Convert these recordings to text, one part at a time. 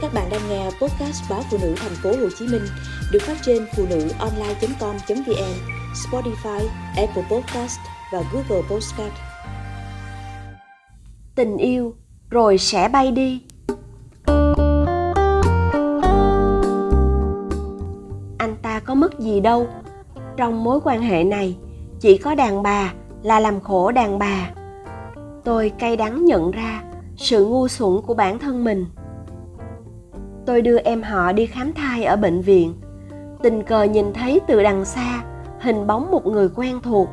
Các bạn đang nghe podcast báo phụ nữ thành phố Hồ Chí Minh được phát trên phụ nữ online.com.vn, Spotify, Apple Podcast và Google Podcast. Tình yêu rồi sẽ bay đi. Anh ta có mất gì đâu. Trong mối quan hệ này, chỉ có đàn bà là làm khổ đàn bà. Tôi cay đắng nhận ra sự ngu xuẩn của bản thân mình tôi đưa em họ đi khám thai ở bệnh viện. Tình cờ nhìn thấy từ đằng xa, hình bóng một người quen thuộc.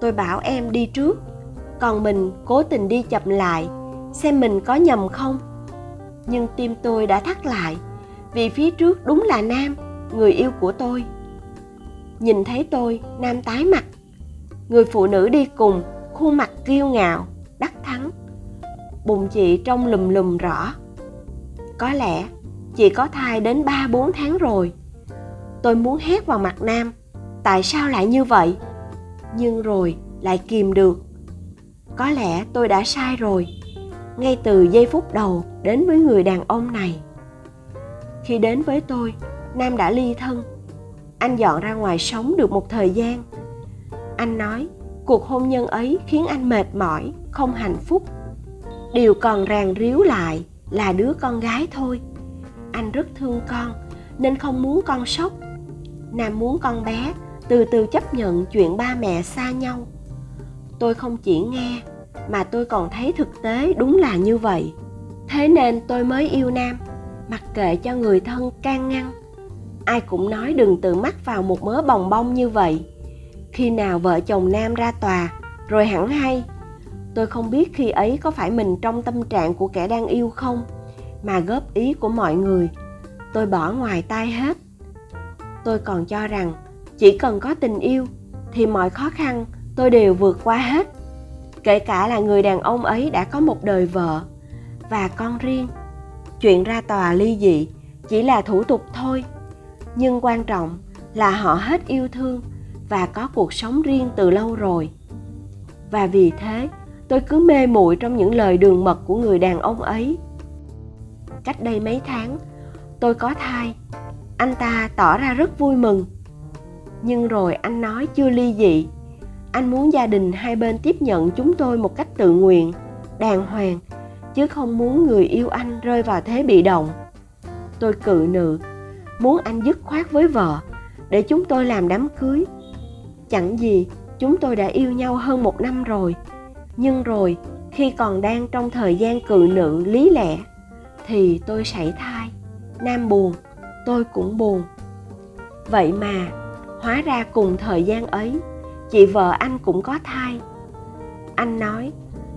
Tôi bảo em đi trước, còn mình cố tình đi chậm lại, xem mình có nhầm không. Nhưng tim tôi đã thắt lại, vì phía trước đúng là nam, người yêu của tôi. Nhìn thấy tôi, nam tái mặt. Người phụ nữ đi cùng, khuôn mặt kiêu ngạo, đắc thắng. Bụng chị trong lùm lùm rõ. Có lẽ chị có thai đến 3-4 tháng rồi. Tôi muốn hét vào mặt Nam, tại sao lại như vậy? Nhưng rồi lại kìm được. Có lẽ tôi đã sai rồi, ngay từ giây phút đầu đến với người đàn ông này. Khi đến với tôi, Nam đã ly thân. Anh dọn ra ngoài sống được một thời gian. Anh nói, cuộc hôn nhân ấy khiến anh mệt mỏi, không hạnh phúc. Điều còn ràng ríu lại là đứa con gái thôi anh rất thương con, nên không muốn con sốc. Nam muốn con bé từ từ chấp nhận chuyện ba mẹ xa nhau. Tôi không chỉ nghe, mà tôi còn thấy thực tế đúng là như vậy. Thế nên tôi mới yêu nam, mặc kệ cho người thân can ngăn. Ai cũng nói đừng tự mắc vào một mớ bồng bông như vậy. Khi nào vợ chồng nam ra tòa, rồi hẳn hay. Tôi không biết khi ấy có phải mình trong tâm trạng của kẻ đang yêu không mà góp ý của mọi người. Tôi bỏ ngoài tai hết. Tôi còn cho rằng chỉ cần có tình yêu thì mọi khó khăn tôi đều vượt qua hết. Kể cả là người đàn ông ấy đã có một đời vợ và con riêng, chuyện ra tòa ly dị chỉ là thủ tục thôi. Nhưng quan trọng là họ hết yêu thương và có cuộc sống riêng từ lâu rồi. Và vì thế, tôi cứ mê muội trong những lời đường mật của người đàn ông ấy cách đây mấy tháng. Tôi có thai, anh ta tỏ ra rất vui mừng. Nhưng rồi anh nói chưa ly dị. Anh muốn gia đình hai bên tiếp nhận chúng tôi một cách tự nguyện, đàng hoàng, chứ không muốn người yêu anh rơi vào thế bị động. Tôi cự nữ, muốn anh dứt khoát với vợ, để chúng tôi làm đám cưới. Chẳng gì, chúng tôi đã yêu nhau hơn một năm rồi. Nhưng rồi, khi còn đang trong thời gian cự nữ lý lẽ thì tôi sảy thai. Nam buồn, tôi cũng buồn. Vậy mà, hóa ra cùng thời gian ấy, chị vợ anh cũng có thai. Anh nói,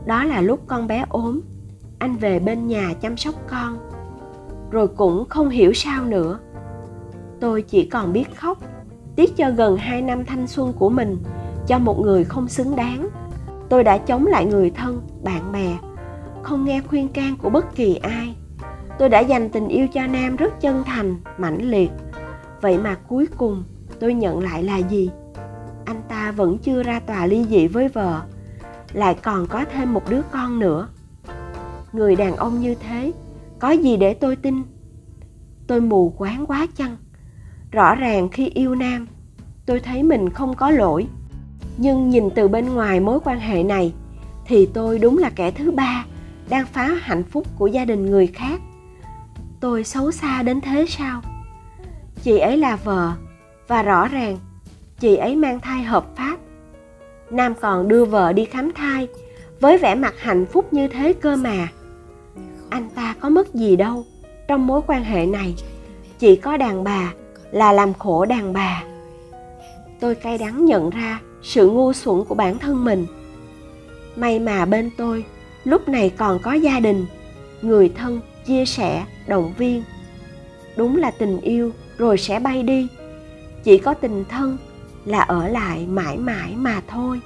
đó là lúc con bé ốm, anh về bên nhà chăm sóc con. Rồi cũng không hiểu sao nữa. Tôi chỉ còn biết khóc, tiếc cho gần hai năm thanh xuân của mình, cho một người không xứng đáng. Tôi đã chống lại người thân, bạn bè, không nghe khuyên can của bất kỳ ai tôi đã dành tình yêu cho nam rất chân thành, mãnh liệt. Vậy mà cuối cùng, tôi nhận lại là gì? Anh ta vẫn chưa ra tòa ly dị với vợ, lại còn có thêm một đứa con nữa. Người đàn ông như thế, có gì để tôi tin? Tôi mù quáng quá chăng? Rõ ràng khi yêu nam, tôi thấy mình không có lỗi. Nhưng nhìn từ bên ngoài mối quan hệ này, thì tôi đúng là kẻ thứ ba đang phá hạnh phúc của gia đình người khác tôi xấu xa đến thế sao? Chị ấy là vợ, và rõ ràng, chị ấy mang thai hợp pháp. Nam còn đưa vợ đi khám thai, với vẻ mặt hạnh phúc như thế cơ mà. Anh ta có mất gì đâu, trong mối quan hệ này, chỉ có đàn bà là làm khổ đàn bà. Tôi cay đắng nhận ra sự ngu xuẩn của bản thân mình. May mà bên tôi, lúc này còn có gia đình, người thân chia sẻ, động viên. Đúng là tình yêu, rồi sẽ bay đi. Chỉ có tình thân là ở lại mãi mãi mà thôi.